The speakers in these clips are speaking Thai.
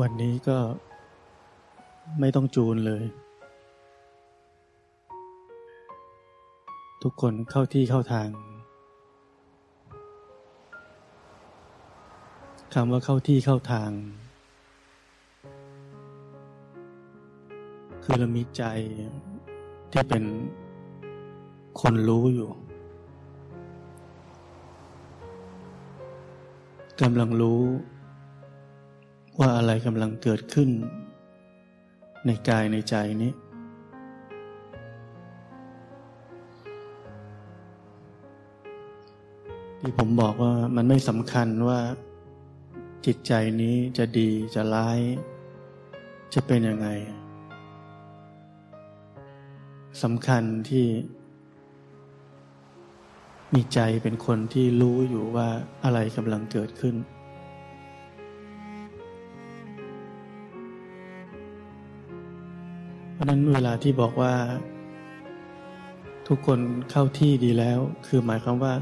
วันนี้ก็ไม่ต้องจูนเลย ทุกคนเข้าที่เข้าทางคำว่าเข้าที่เข้าทาง คือเรามีใจที่เป็นคนรู้อยู่กำลังรู้ ว่าอะไรกำลังเกิดขึ้น ในกายในใจนี้ ที่ผมบอกว่ามันไม่สำคัญว่า จิตใจนี้จะดีจะร้าย จะเป็นยังไงสำคัญที่มีใจเป็นคนที่รู้อยู่ว่าอะไรกำลังเกิดขึ้นะนั้นเวลาที่บอกว่า ทุกคนเข้าที่ดีแล้ว คือหมายความว่า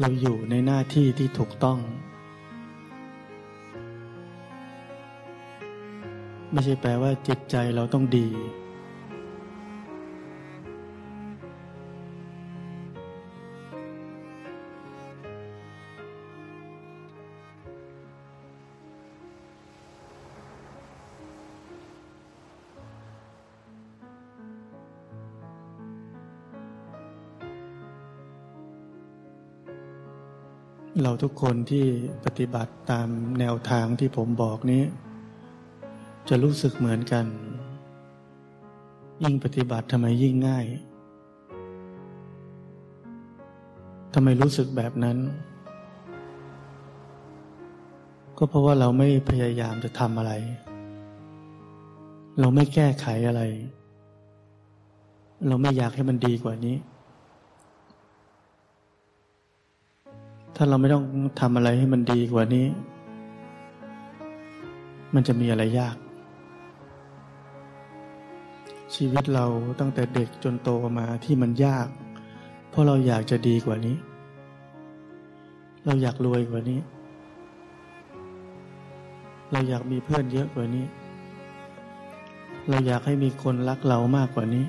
เราอยู่ในหน้าที่ที่ถูกต้อง ไม่ใช่แปลว่าจิตใจเราต้องดี เราทุกคนที่ปฏิบัติตามแนวทางที่ผมบอกนี้ จะรู้สึกเหมือนกัน ยิ่งปฏิบัติทำไมยิ่งง่ายทำไมรู้สึกแบบนั้น ก็เพราะว่าเราไม่พยายามจะทำอะไร เราไม่แก้ไขอะไร เราไม่อยากให้มันดีกว่านี้ ถ้าเราไม่ต้องทำอะไรให้มันดีกว่านี้ มันจะมีอะไรยาก ชีวิตเราตั้งแต่เด็กจนโตมาที่มันยาก เพราะเราอยากจะดีกว่านี้ เราอยากรวยกว่านี้ เราอยากมีเพื่อนเยอะกว่านี้ เราอยากให้มีคนรักเรามากกว่านี้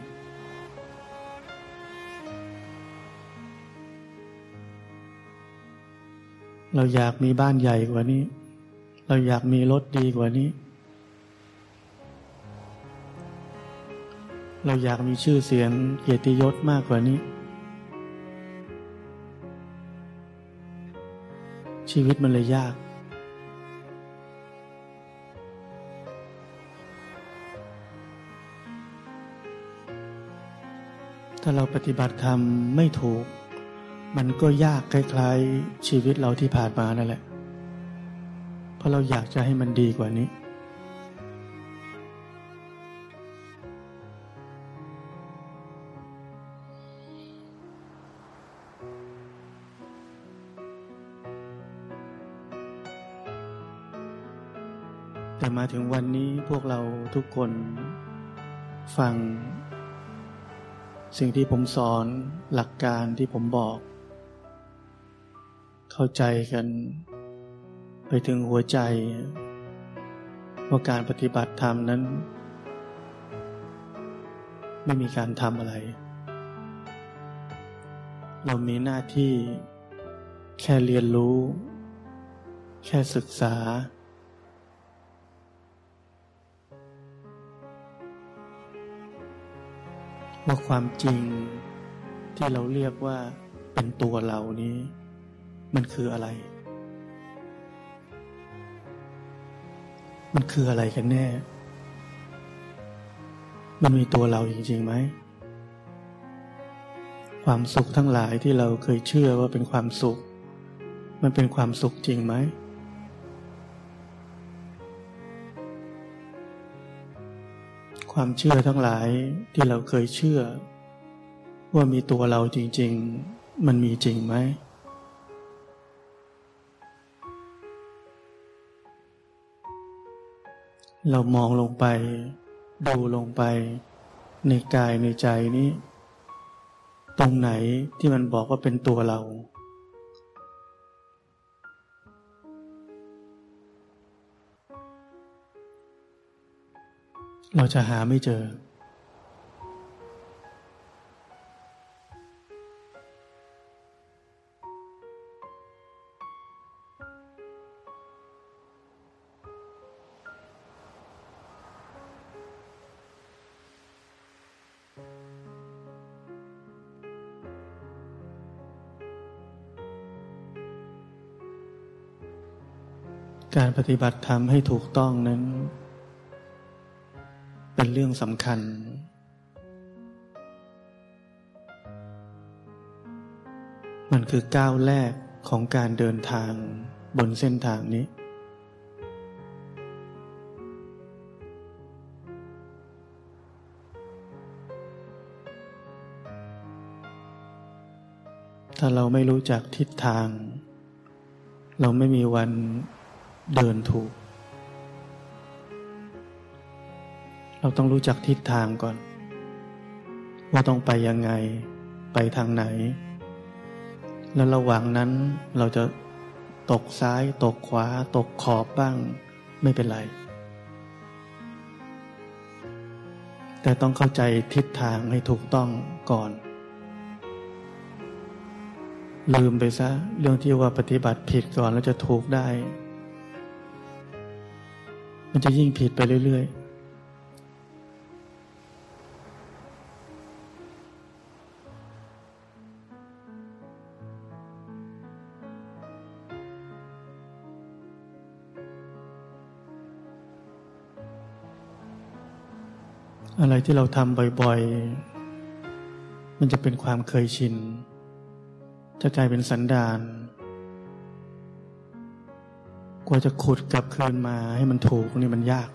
เราอยากมีบ้านใหญ่กว่านี้ เราอยากมีรถดีกว่านี้ เราอยากมีชื่อเสียงเกียรติยศมากกว่านี้ ชีวิตมันเลยยากถ้าเราปฏิบัติธรรมไม่ถูก มันก็ยากคล้ายๆ ชีวิตเราที่ผ่านมานั่นแหละ เพราะเราอยากจะให้มันดีกว่านี้ แต่มาถึงวันนี้พวกเราทุกคนฟัง สิ่งที่ผมสอนหลักการที่ผมบอก เข้าใจกัน ไปถึงหัวใจ ว่าการปฏิบัติธรรมนั้น ไม่มีการทำอะไร เรามีหน้าที่แค่เรียนรู้ แค่ศึกษา ว่าความจริงที่เราเรียกว่าเป็นตัวเรานี้ มันคืออะไร มันคืออะไรกันแน่ มันมีตัวเราจริงๆไหม ความสุขทั้งหลายที่เราเคยเชื่อว่าเป็นความสุข มันเป็นความสุขจริงไหม ความเชื่อทั้งหลายที่เราเคยเชื่อ ว่ามีตัวเราจริง ๆ มันมีจริงไหม เรามองลงไป ดูลงไป ในกายในใจนี้ ตรงไหนที่มันบอกว่าเป็นตัวเรา เราจะหาไม่เจอ การปฏิบัติธรรมให้ถูกต้องนั้น เป็นเรื่องสำคัญ มันคือก้าวแรกของการเดินทางบนเส้นทางนี้ ถ้าเราไม่รู้จักทิศทาง เราไม่มีวัน เดินถูก เราต้องรู้จักทิศทางก่อน ว่าต้องไปยังไง ไปทางไหน แล้วระหว่างนั้นเราจะตกซ้าย ตกขวา ตกขอบบ้าง ไม่เป็นไร แต่ต้องเข้าใจทิศทางให้ถูกต้องก่อนลืมไปซะ เรื่องที่ว่าปฏิบัติผิดก่อนแล้วจะถูกได้ มันจะยิ่งผิดไปเรื่อย ๆอะไรที่เราทำบ่อยๆ มันจะเป็นความเคยชิน จะกลายเป็นสันดาน กว่าจะขุดกลับคืนมาให้มันถูกนี่มันยาก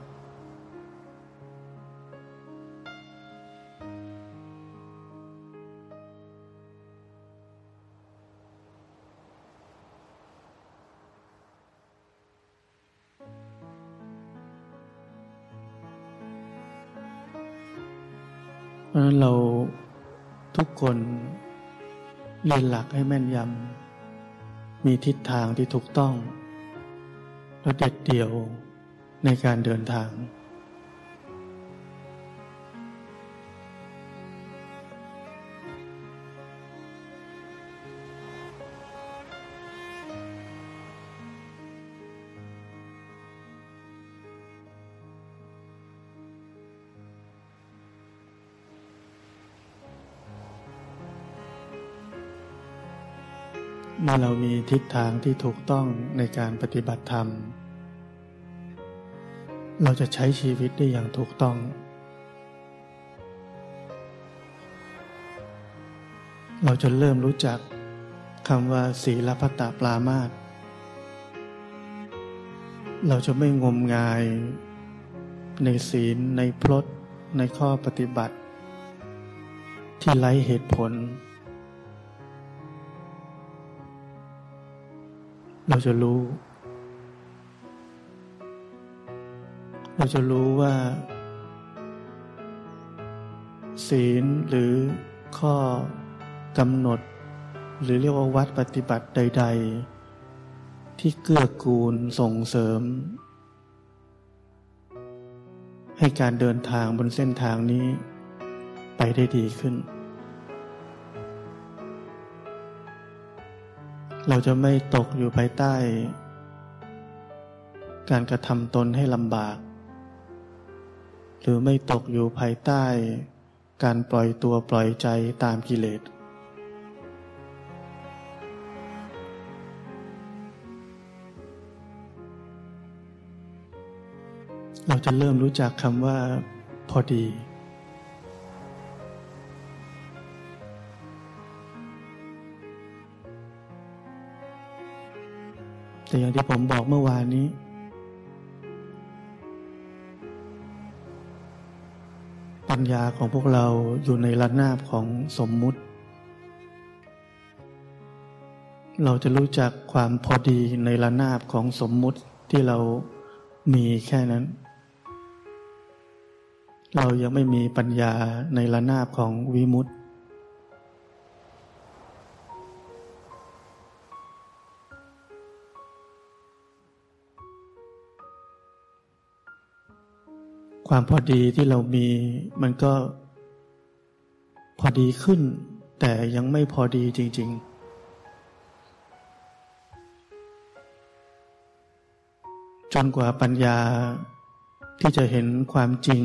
เพราะนั้นเราทุกคนเรียนหลักให้แม่นยำมีทิศทางที่ถูกต้อง และเด็ดเดี่ยวในการเดินทาง เมื่อเรามีทิศทางที่ถูกต้องในการปฏิบัติธรรม เราจะใช้ชีวิตได้อย่างถูกต้อง เราจะเริ่มรู้จักคำว่าศีลพัตตปรามาตเราจะไม่งมงายในศีลในพลดในข้อปฏิบัติ ที่ไร้เหตุผล เราจะรู้ เราจะรู้ว่า ศีลหรือข้อกำหนด หรือเรียกว่าวัดปฏิบัติใด ๆ ที่เกื้อกูลส่งเสริม ให้การเดินทางบนเส้นทางนี้ไปได้ดีขึ้น เราจะไม่ตกอยู่ภายใต้ การกระทำตนให้ลำบาก หรือไม่ตกอยู่ภายใต้ การปล่อยตัวปล่อยใจตามกิเลสเราจะเริ่มรู้จักคำว่าพอดี แต่อย่างที่ผมบอกเมื่อวานนี้ ปัญญาของพวกเราอยู่ในระนาบของสมมุติ เราจะรู้จักความพอดีในระนาบของสมมุติที่เรามีแค่นั้น เรายังไม่มีปัญญาในระนาบของวิมุตติ ความพอดีที่เรามีมันก็พอดีขึ้น แต่ยังไม่พอดีจริง ๆจนกว่าปัญญาที่จะเห็นความจริง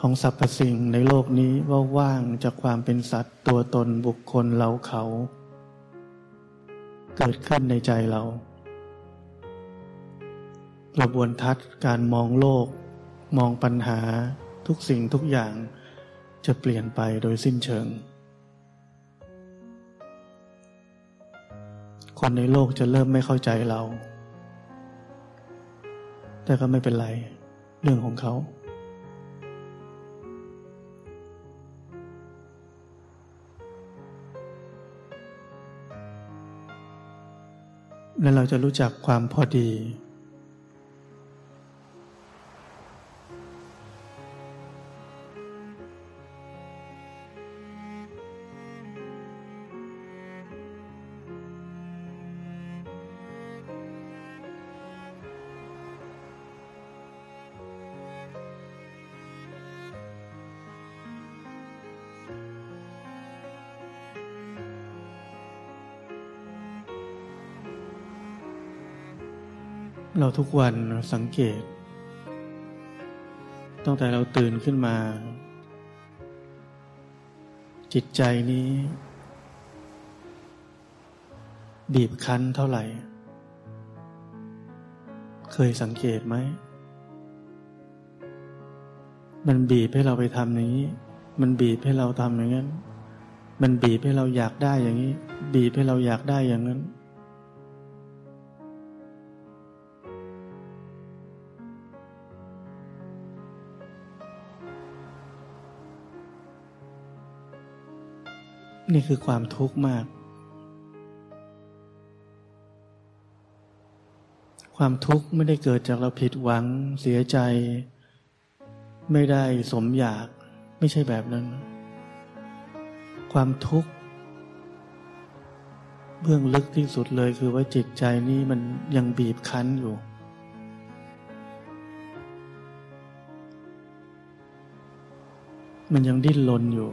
ของสรรพสิ่งในโลกนี้ว่าว่างจากความเป็นสัตว์ตัวตนบุคคลเราเขา เกิดขึ้นในใจเรา กระบวนทัศน์การมองโลก มองปัญหาทุกสิ่งทุกอย่างจะเปลี่ยนไปโดยสิ้นเชิง คนในโลกจะเริ่มไม่เข้าใจเรา แต่ก็ไม่เป็นไร เรื่องของเขา และเราจะรู้จักความพอดี เราทุกวันสังเกต ตั้งแต่เราตื่นขึ้นมา จิตใจนี้ บีบคั้นเท่าไหร่ เคยสังเกตไหม มันบีบให้เราไปทำอย่างนี้ มันบีบให้เราทำอย่างนั้น มันบีบให้เราอยากได้อย่างนี้ บีบให้เราอยากได้อย่างนั้น นี่คือความทุกข์มาก ความทุกข์ไม่ได้เกิดจากเราผิดหวัง เสียใจ ไม่ได้สมอยากไม่ใช่แบบนั้น ความทุกข์เบื้องลึกที่สุดเลยคือว่าจิตใจนี้มันยังบีบคั้นอยู่ มันยังดิ้นรนอยู่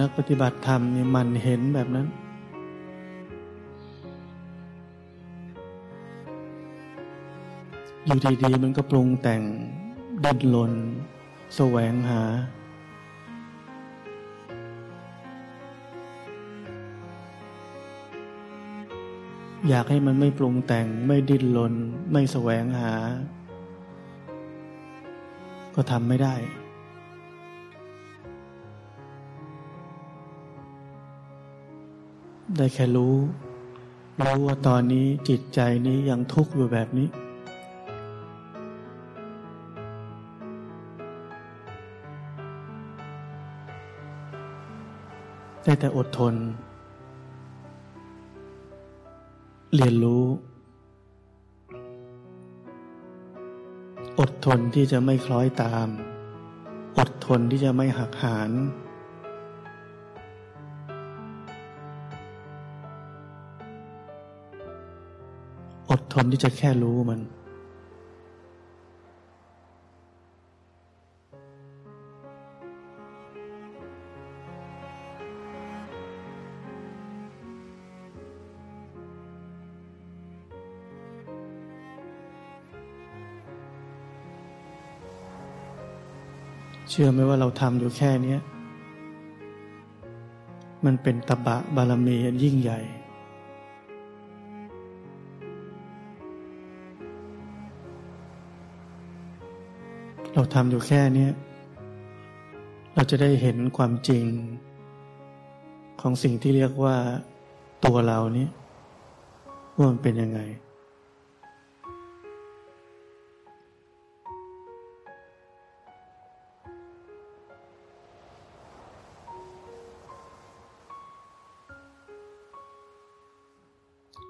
นักปฏิบัติธรรมนี่มันเห็นแบบนั้น อยู่ดีๆมันก็ปรุงแต่งดิ้นรนแสวงหา อยากให้มันไม่ปรุงแต่งไม่ดิ้นรนไม่แสวงหา ก็ทำไม่ได้ ได้แค่รู้ รู้ว่าตอนนี้จิตใจนี้ยังทุกข์อยู่แบบนี้ ได้แต่อดทน เรียนรู้ อดทนที่จะไม่คล้อยตาม อดทนที่จะไม่หักหาน ทนที่จะแค่รู้มัน เชื่อไหมว่าเราทำอยู่แค่นี้มันเป็นตบะบารมีอันยิ่งใหญ่ เราทำอยู่แค่นี้เราจะได้เห็นความจริง ของสิ่งที่เรียกว่าตัวเรานี้ว่ามันเป็นยังไง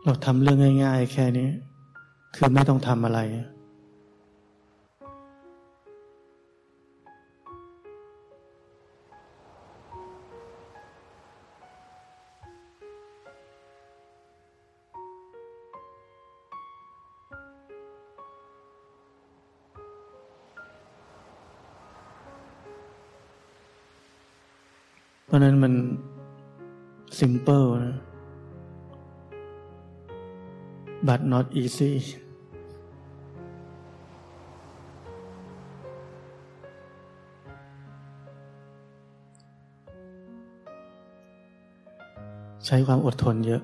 เราทำเรื่องง่าย ๆ แค่นี้ คือไม่ต้องทำอะไร ราะนั้นมัน simple นะ but not easy ใช้ความอดทนเยอะ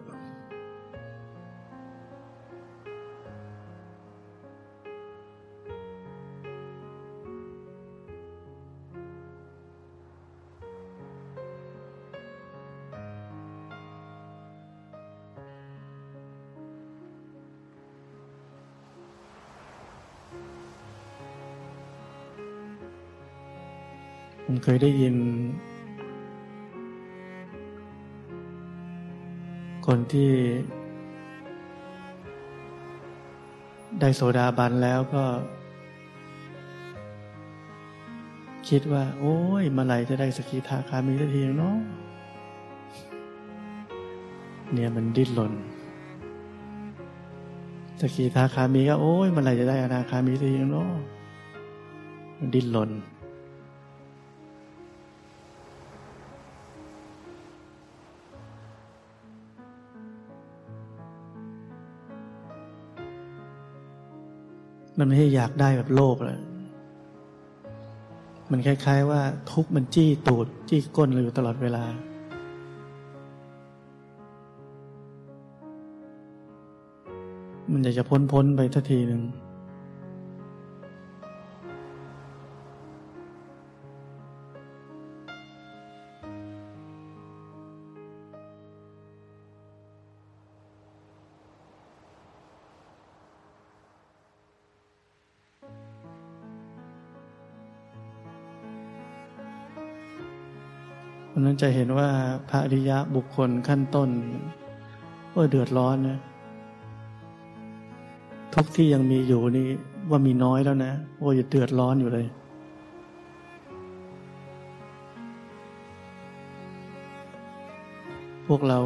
เคยได้ยิน คนที่ ได้โสดาบันแล้วก็ คิดว่า โอ้ยเมื่อไหร่จะได้สกิทาคามีสักทีเนาะเนี่ยมันดิ้นรนสกิทาคามีก็โอ้ยเมื่อไหร่จะได้อนาคามีสักทีเนาะมันดิ้นรน มันไม่ใช่อยากได้แบบโลภเลยมันคล้าย ๆ ว่าทุกมันจี้ตูด จี้ก้นเราอยู่ตลอดเวลา มันอยากจะพ้นพ้นไปทันทีหนึ่ง จะเห็นว่าพระอริยะบุคคลขั้นต้นว่าเดือดร้อนนะทุกที่ยังมีอยู่นี่ว่ามีน้อยแล้วนะว่าอย่าเดือดร้อนอยู่เลย พวกเรา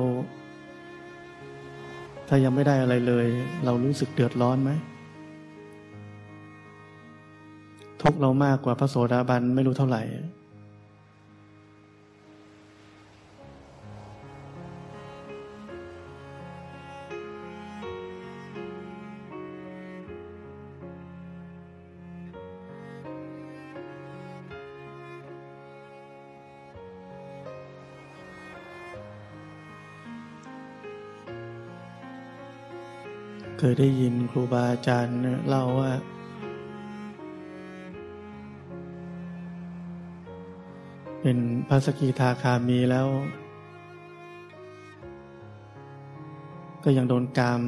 ถ้ายังไม่ได้อะไรเลย เรารู้สึกเดือดร้อนไหมทุกเรามากกว่าพระโสดาบันไม่รู้เท่าไหร่ เคยได้ยินครูบาอาจารย์เล่าว่า เป็นพระสกิทาคามีแล้ว ก็ยังโดนกาม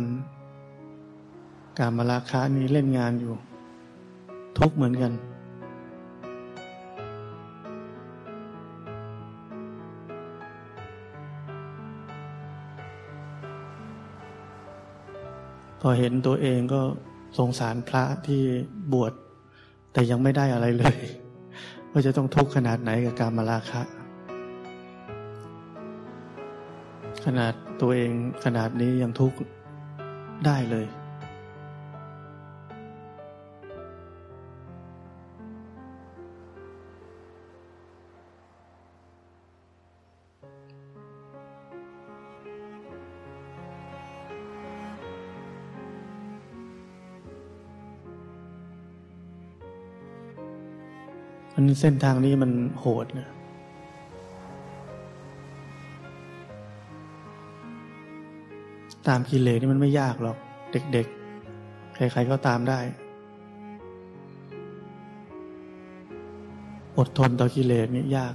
กามมาราคานี้เล่นงานอยู่ ทุกเหมือนกัน พอเห็นตัวเองก็สงสารพระที่บวชแต่ยังไม่ได้อะไรเลยว่าจะต้องทุกข์ขนาดไหนกับการมาราคะ ขนาดตัวเองขนาดนี้ยังทุกข์ได้เลย มันเส้นทางนี้มันโหดนะตามกิเลสนี่มันไม่ยากหรอก เด็กๆ ใครๆก็ตามได้ อดทนต่อกิเลสนี่ยาก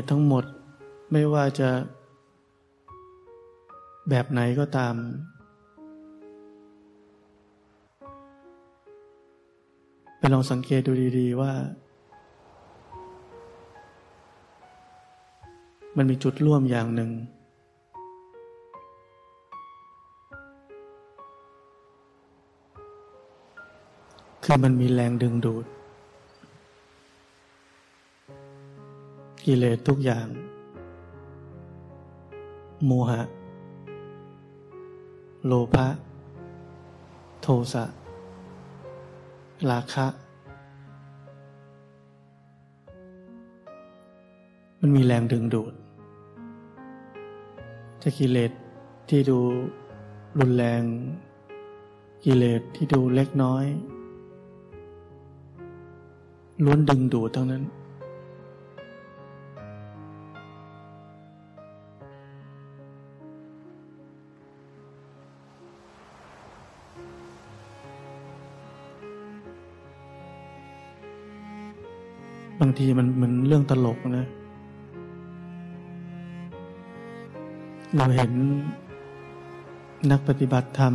กิเลสทั้งหมดไม่ว่าจะ แบบไหนก็ตาม ไปลองสังเกตดูดี ๆ ว่า มันมีจุดร่วมอย่างหนึ่ง คือมันมีแรงดึงดูด กิเลสทุกอย่าง โมหะ โลภะ โทสะ ราคะ มันมีแรงดึงดูดจะกิเลสที่ดูรุนแรง กิเลสที่ดูเล็กน้อยล้วนดึงดูดทั้งนั้น บางทีมันเหมือนเรื่องตลกนะ เราเห็นนักปฏิบัติธรรม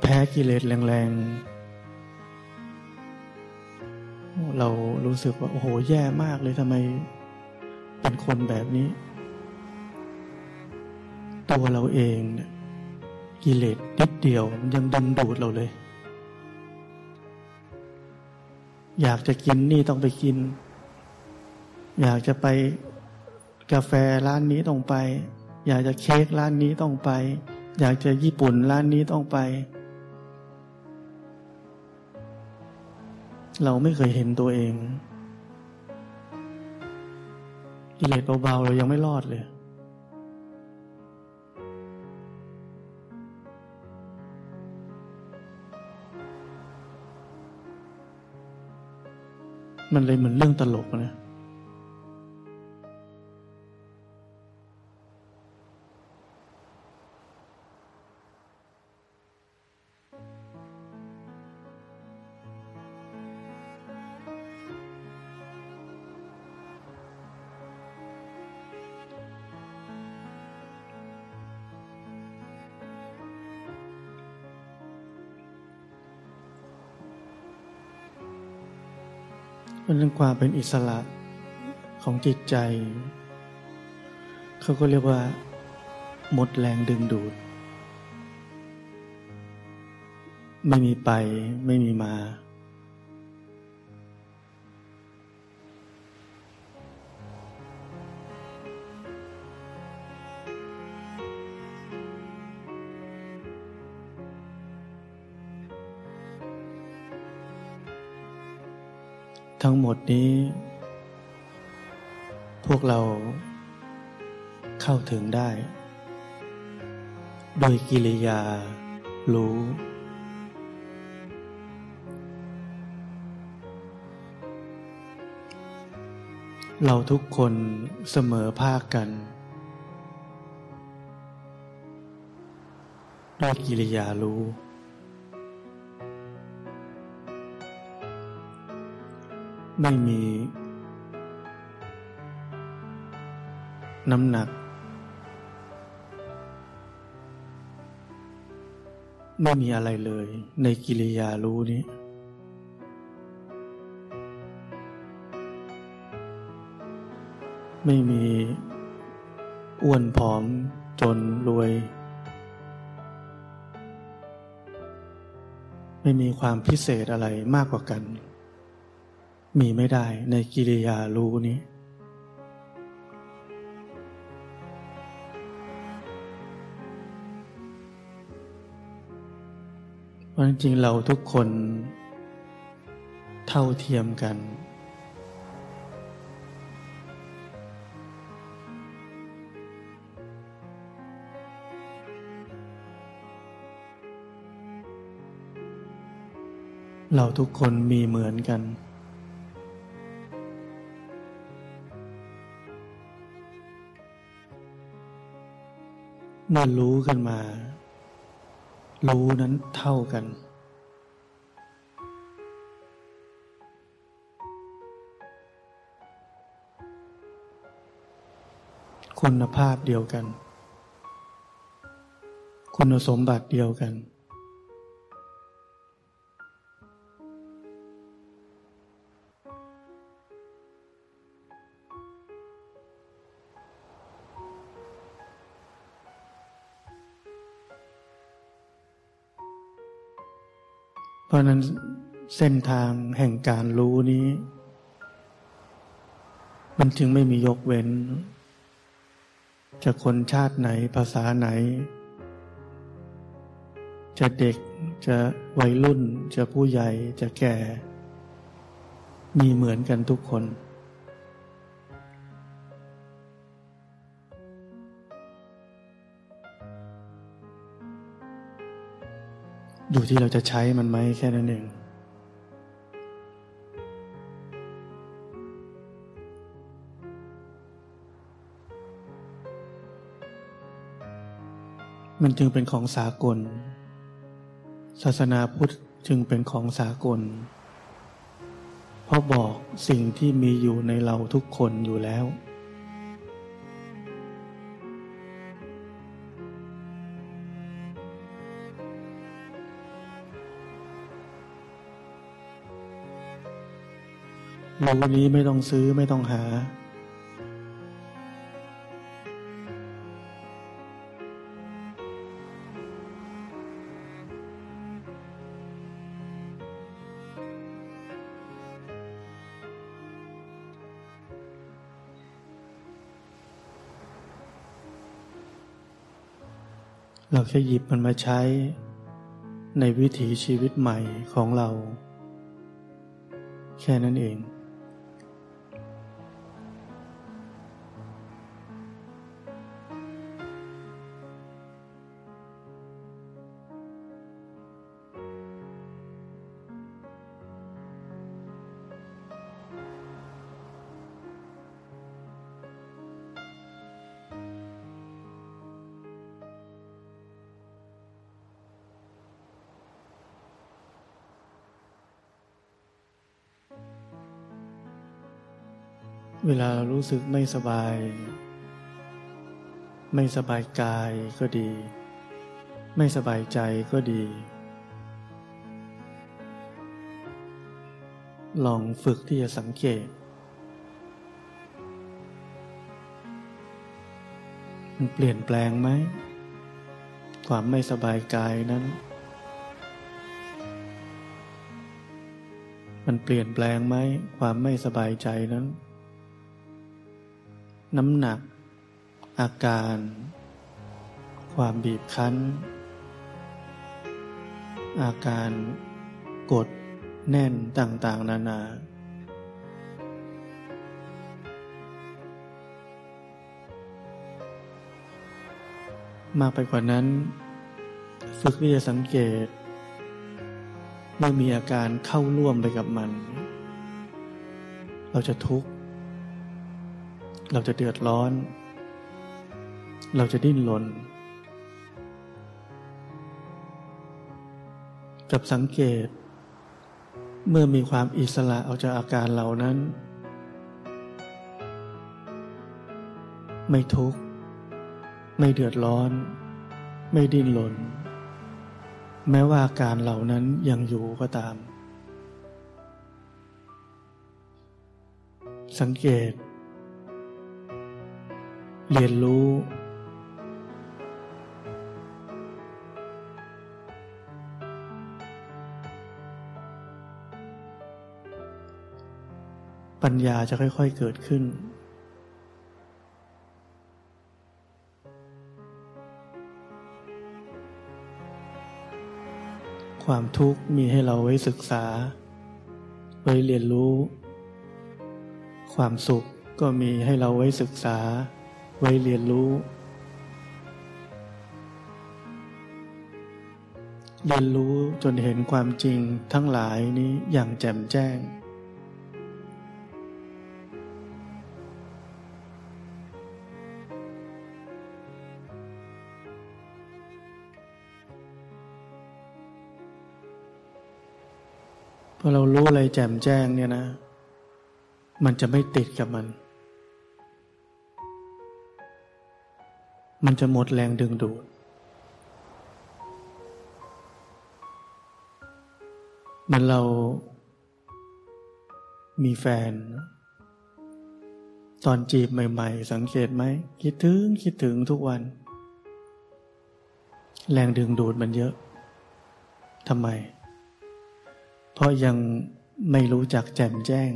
แพ้กิเลสแรงๆ เรารู้สึกว่า โอ้โห แย่มากเลยทำไมเป็นคนแบบนี้ ตัวเราเองเนี่ยกิเลสนิดเดียวมันยังดึงดูดเราเลย อยากจะกินนี่ต้องไปกิน อยากจะไปกาแฟร้านนี้ต้องไป อยากจะเค้กร้านนี้ต้องไป อยากจะญี่ปุ่นร้านนี้ต้องไป เราไม่เคยเห็นตัวเองกิเลสเบาๆเรายังไม่รอดเลย มันเลยเหมือนเรื่องตลกนะ มันเรื่องความเป็นอิสระของจิตใจ เขาก็เรียกว่า หมดแรงดึงดูด ไม่มีไปไม่มีมา ทั้งหมดนี้ พวกเราเข้าถึงได้ โดยกิริยารู้ เราทุกคนเสมอภาคกันด้วยกิริยารู้ ไม่มี น้ำหนัก ไม่มีอะไรเลย ในกิริยารู้นี้ไม่มีอ้วนผอมจนรวย ไม่มีความพิเศษอะไรมากกว่ากัน มีไม่ได้ในกิริยารู้นี้เพราะจริงเราทุกคนเท่าเทียมกัน เราทุกคนมีเหมือนกัน เมื่อรู้กันมา รู้นั้นเท่ากัน คุณภาพเดียวกัน คุณสมบัติเดียวกัน ราะนั้นเส้นทางแห่งการรู้นี้ มันจึงไม่มียกเว้น จะคนชาติไหนภาษาไหน จะเด็กจะวัยรุ่น จะผู้ใหญ่จะแก่ มีเหมือนกันทุกคน อยู่ที่เราจะใช้มันไหมแค่นั้นเองมันจึงเป็นของสากล ศาสนาพุทธจึงเป็นของสากล เพราะบอกสิ่งที่มีอยู่ในเราทุกคนอยู่แล้ว รู้นี้ไม่ต้องซื้อไม่ต้องหา เราแค่หยิบมันมาใช้ในวิถีชีวิตใหม่ของเรา แค่นั้นเอง เวลาเรารู้สึกไม่สบาย ไม่สบายกายก็ดี ไม่สบายใจก็ดี ลองฝึกที่จะสังเกต มันเปลี่ยนแปลงไหม ความไม่สบายกายนั้น มันเปลี่ยนแปลงไหม ความไม่สบายใจนั้น น้ำหนัก อาการ ความบีบคั้น อาการกดแน่นต่างๆ นานา มากไปกว่านั้น ฝึกที่จะสังเกตเมื่อมีอาการเข้าร่วมไปกับมัน เราจะทุกข์ เราจะเดือดร้อน เราจะดิ้นรนกับสังเกต เมื่อมีความอิสระออกจากอาการเหล่านั้น ไม่ทุกข์ ไม่เดือดร้อน ไม่ดิ้นรนแม้ว่าอาการเหล่านั้นยังอยู่ก็ตาม สังเกต เรียนรู้ ปัญญาจะค่อย ๆเกิดขึ้น ความทุกข์มีให้เราไว้ศึกษา ไว้เรียนรู้ ความสุขก็มีให้เราไว้ศึกษา ไว้เรียนรู้ เรียนรู้จนเห็นความจริงทั้งหลายนี้อย่างแจ่มแจ้ง พอเรารู้อะไรแจ่มแจ้งเนี่ยนะ มันจะไม่ติดกับมัน มันจะหมดแรงดึงดูด มันเรามีแฟน ตอนจีบใหม่ๆ สังเกตไหม คิดถึงคิดถึงทุกวัน แรงดึงดูดมันเยอะทำไม เพราะยังไม่รู้จักแจ่มแจ้ง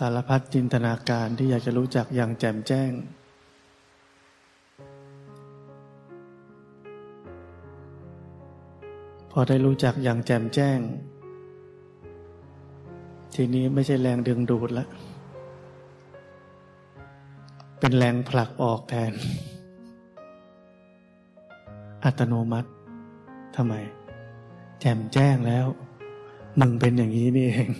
สารพัดจินตนาการที่อยากจะรู้จักอย่างแจ่มแจ้ง พอได้รู้จักอย่างแจ่มแจ้ง ทีนี้ไม่ใช่แรงดึงดูดแล้วเป็นแรงผลักออกแทน อัตโนมัติทำไม แจ่มแจ้งแล้ว มึงเป็นอย่างนี้นี่เอง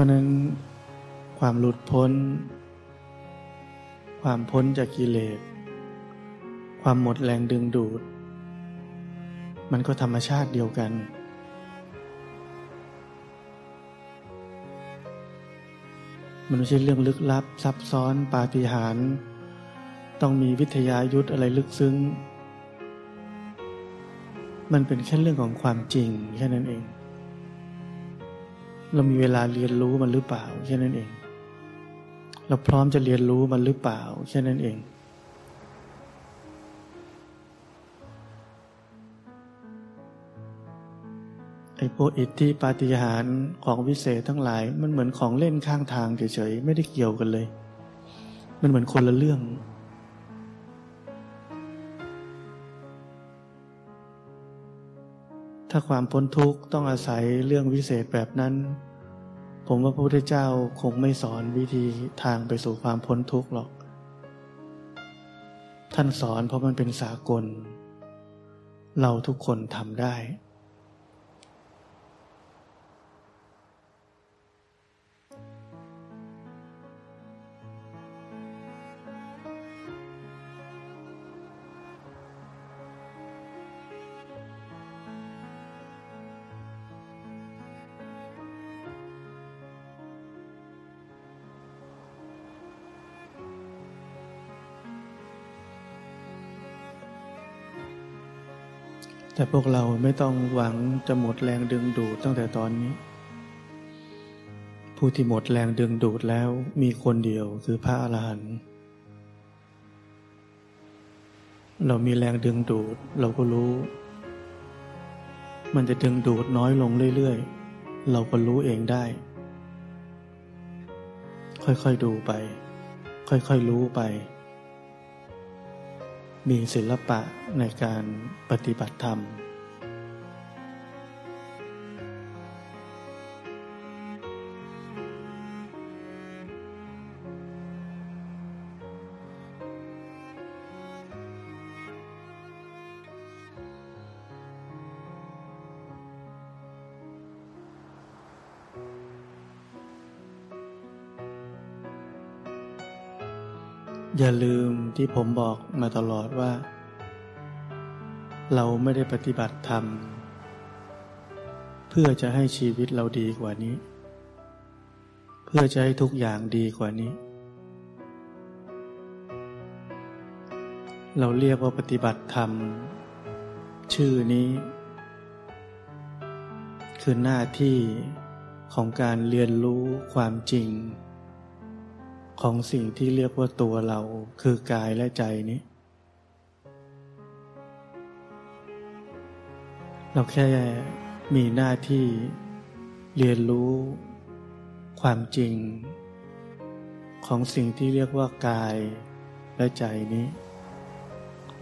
ราะนั้นความหลุดพ้น ความพ้นจากกิเลส ความหมดแรงดึงดูด มันก็ธรรมชาติเดียวกัน มันไม่ใช่เรื่องลึกลับซับซ้อนปาฏิหาริย์ต้องมีวิทยายุทธอะไรลึกซึ้ง มันเป็นแค่เรื่องของความจริงแค่นั้นเอง เรามีเวลาเรียนรู้มันหรือเปล่าแค่นั้นเอง เราพร้อมจะเรียนรู้มันหรือเปล่าแค่นั้นเอง ไอ้พวกอิทธิปาฏิหาริย์ของวิเศษทั้งหลาย มันเหมือนของเล่นข้างทางเฉยๆไม่ได้เกี่ยวกันเลย มันเหมือนคนละเรื่อง ถ้าความพ้นทุกข์ต้องอาศัยเรื่องวิเศษแบบนั้น ผมว่าพระพุทธเจ้าคงไม่สอนวิธีทางไปสู่ความพ้นทุกข์หรอก ท่านสอนเพราะมันเป็นสากล เราทุกคนทำได้ แต่พวกเราไม่ต้องหวังจะหมดแรงดึงดูดตั้งแต่ตอนนี้ ผู้ที่หมดแรงดึงดูดแล้วมีคนเดียวคือพระอรหันต์เรามีแรงดึงดูดเราก็รู้ มันจะดึงดูดน้อยลงเรื่อยๆ เราก็รู้เองได้ ค่อยๆดูไป ค่อยๆรู้ไป มีศิลปะในการปฏิบัติธรรม ที่ผมบอกมาตลอดว่า เราไม่ได้ปฏิบัติธรรม เพื่อจะให้ชีวิตเราดีกว่านี้ เพื่อจะให้ทุกอย่างดีกว่านี้ เราเรียกว่าปฏิบัติธรรม ชื่อนี้ คือหน้าที่ของการเรียนรู้ความจริง ของสิ่งที่เรียกว่าตัวเราคือกายและใจนี้ เราแค่มีหน้าที่เรียนรู้ความจริง ของสิ่งที่เรียกว่ากายและใจนี้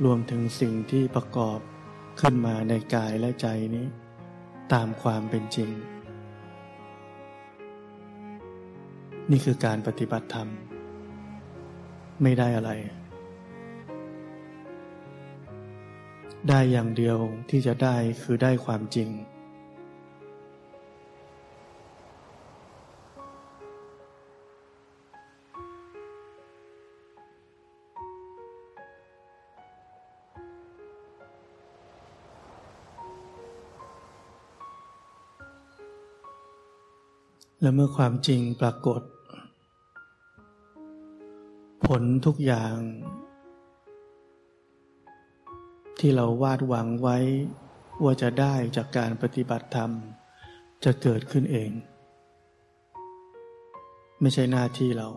รวมถึงสิ่งที่ประกอบขึ้นมาในกายและใจนี้ ตามความเป็นจริง นี่คือการปฏิบัติธรรม ไม่ได้อะไร ได้อย่างเดียวที่จะได้คือได้ความจริง และเมื่อความจริงปรากฏ ลทุกอย่าง ที่เราวาดหวังไว้ ว่าจะได้จากการปฏิบัติธรรม จะเกิดขึ้นเอง ไม่ใช่หน้าที่เรา